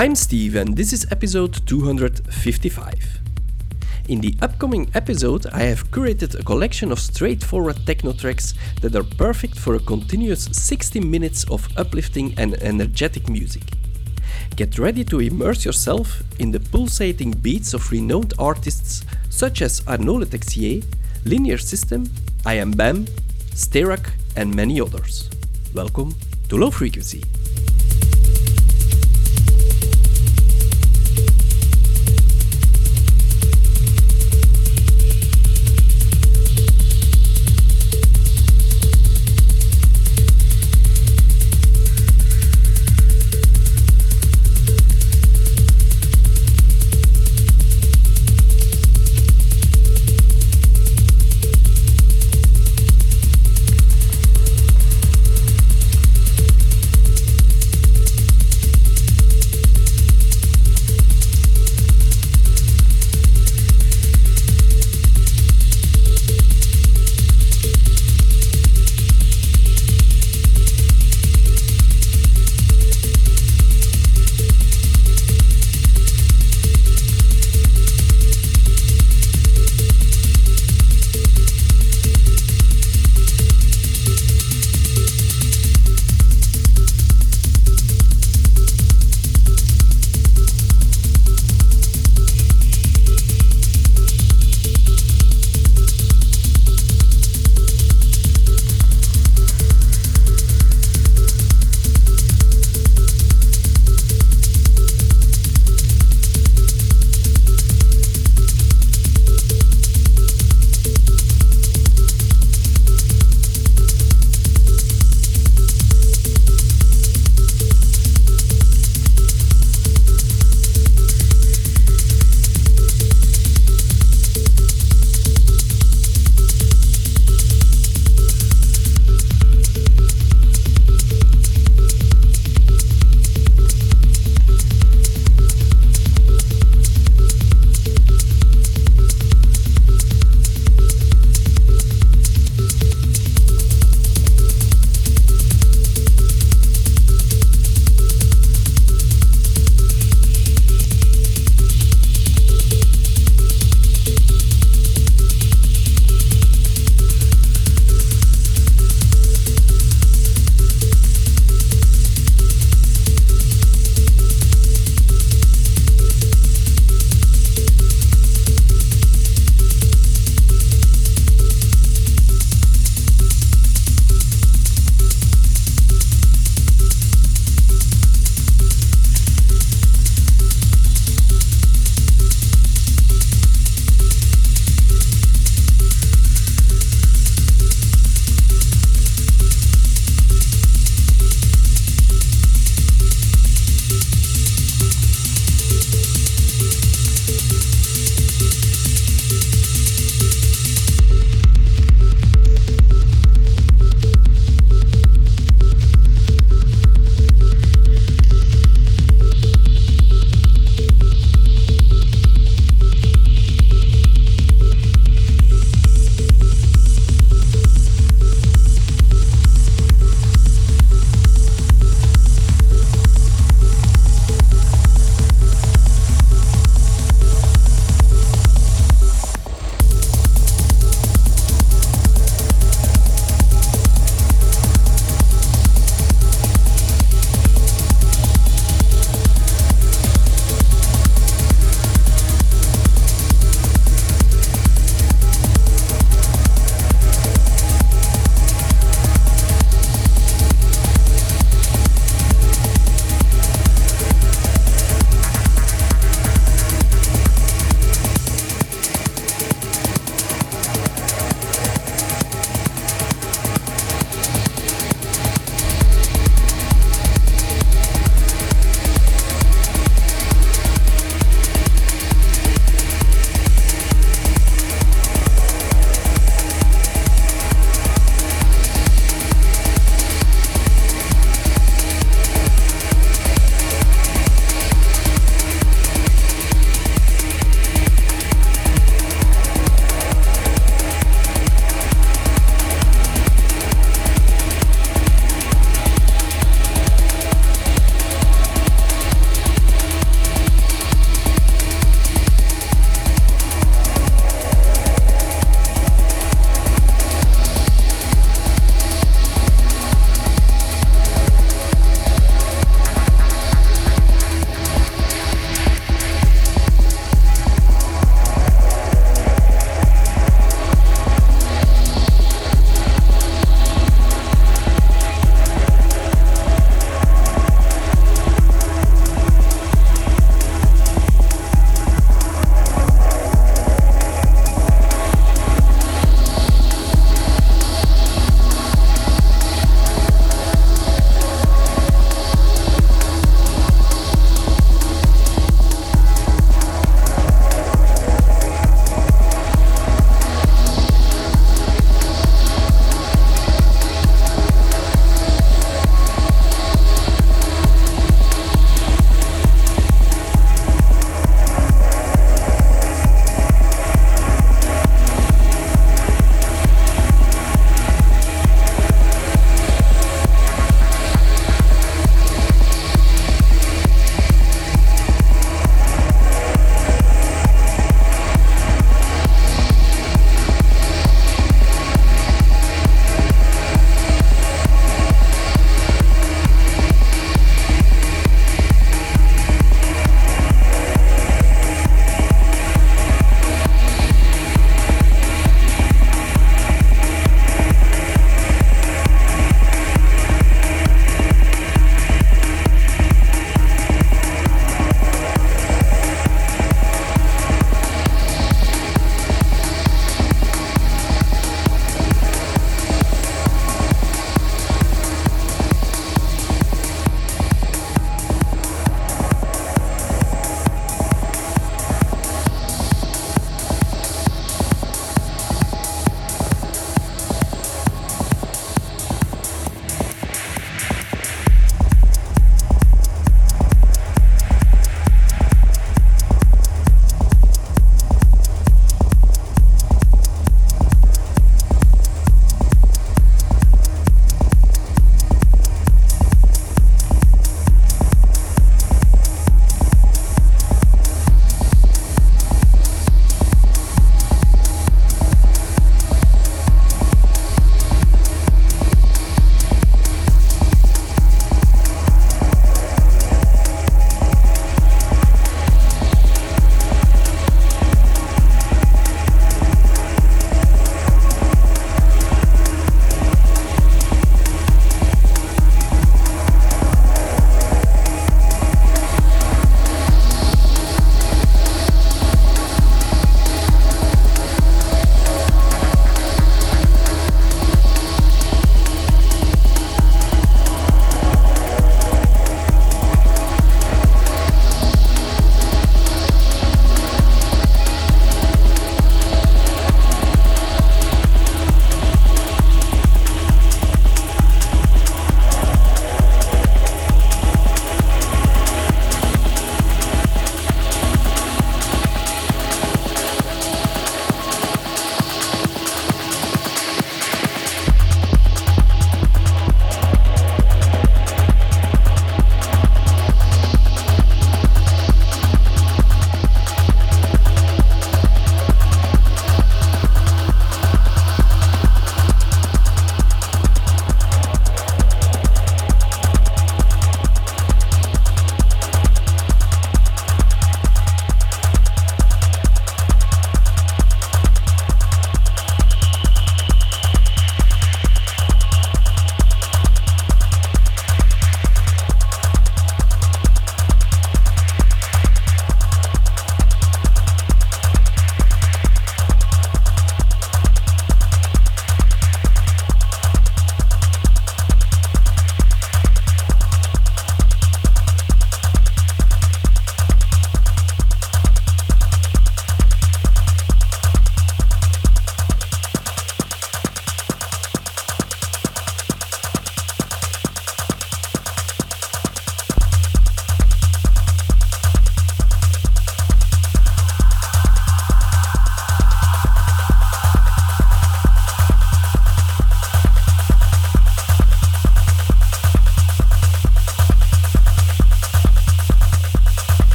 I'm Steve, and this is episode 255. In the upcoming episode, I have curated a collection of straightforward techno tracks that are perfect for a continuous 60 minutes of uplifting and energetic music. Get ready to immerse yourself in the pulsating beats of renowned artists such as Arnaud Le Texier, Linear System, I Am Bam, Sterac, and many others. Welcome to Low Frequency.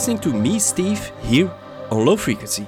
Listening to me, Steve, here on Low Frequency.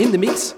In the mix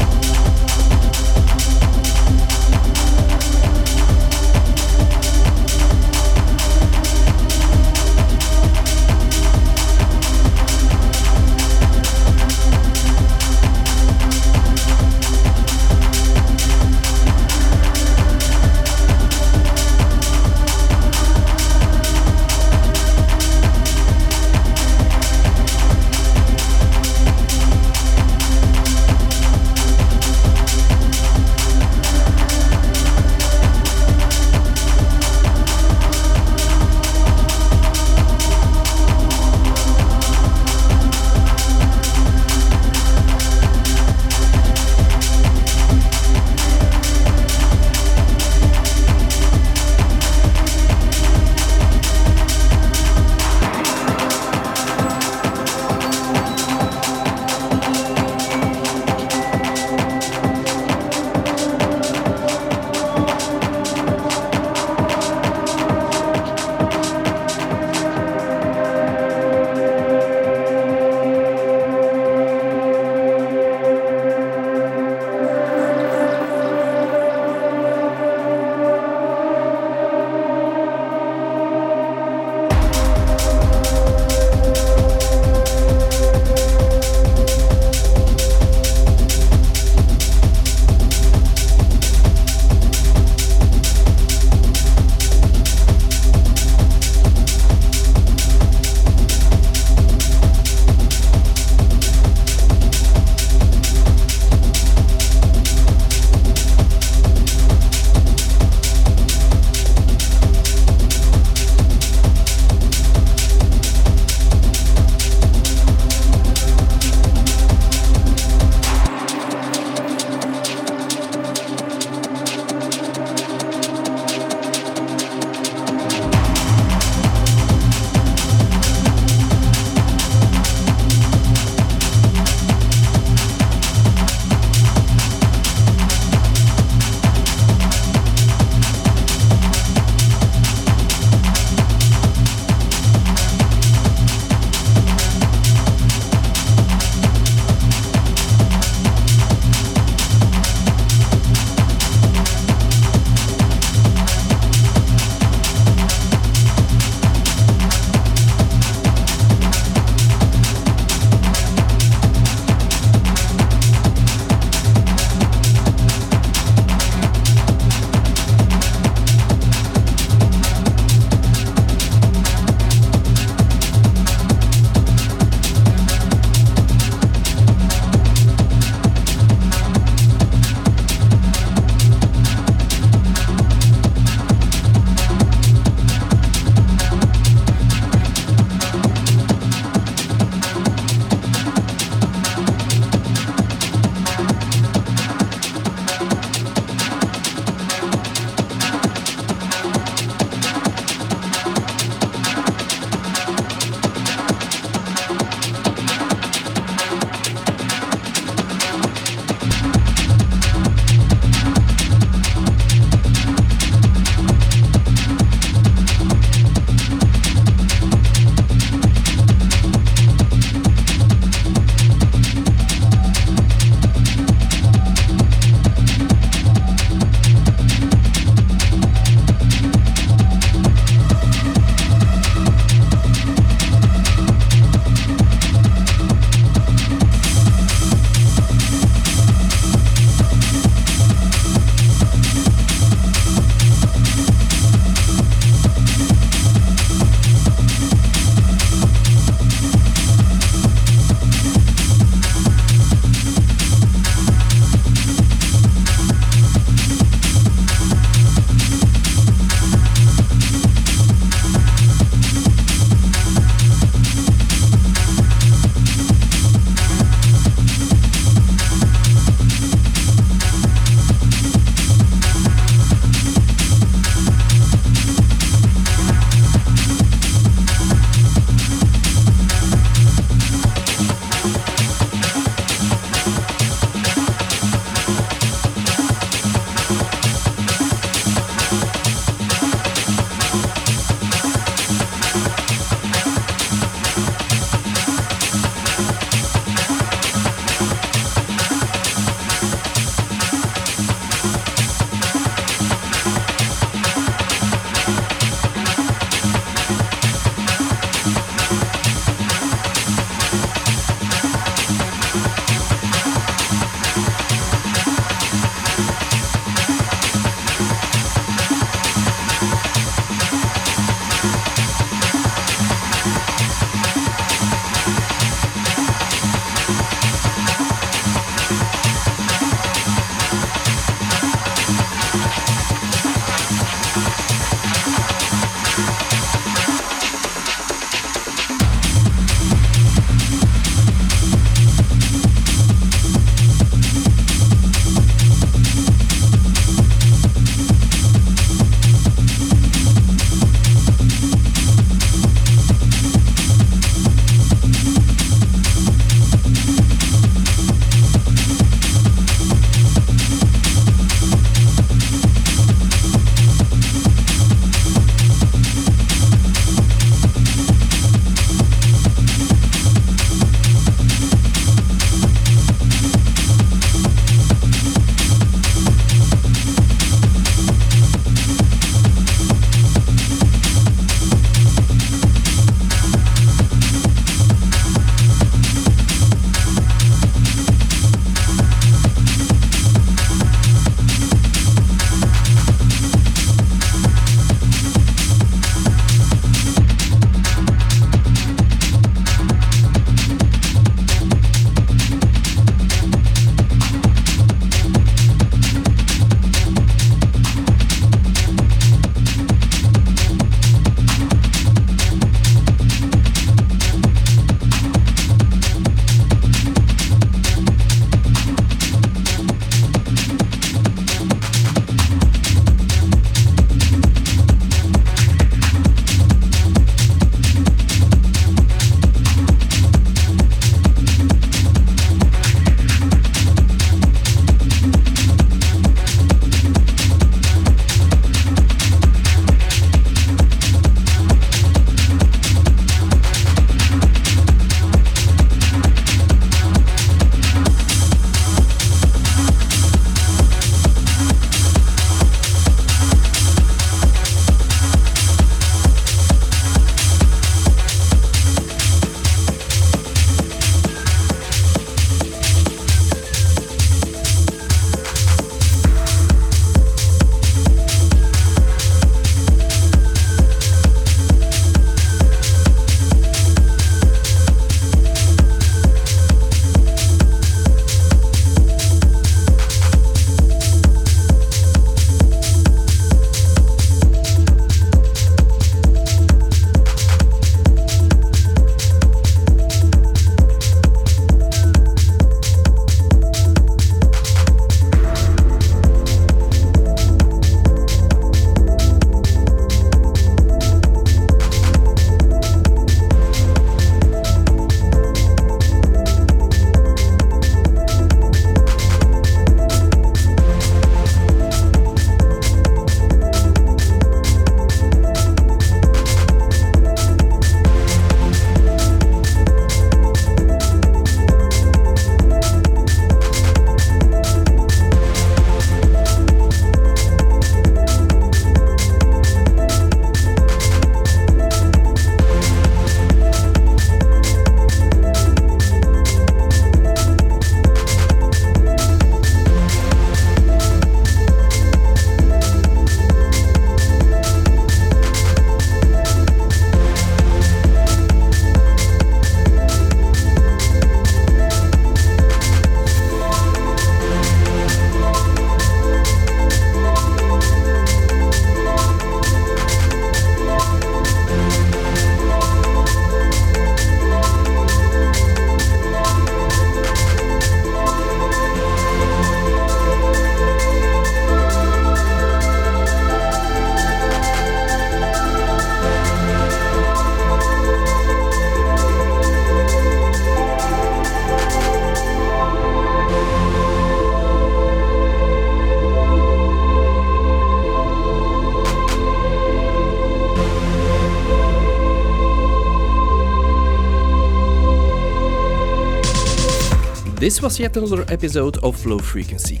This was yet another episode of Low Frequency.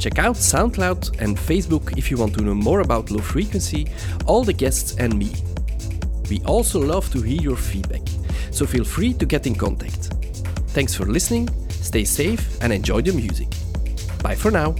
Check out SoundCloud and Facebook if you want to know more about low frequency, all the guests, and me. We also love to hear your feedback, so feel free to get in contact. Thanks for listening, stay safe, and enjoy the music. Bye for now.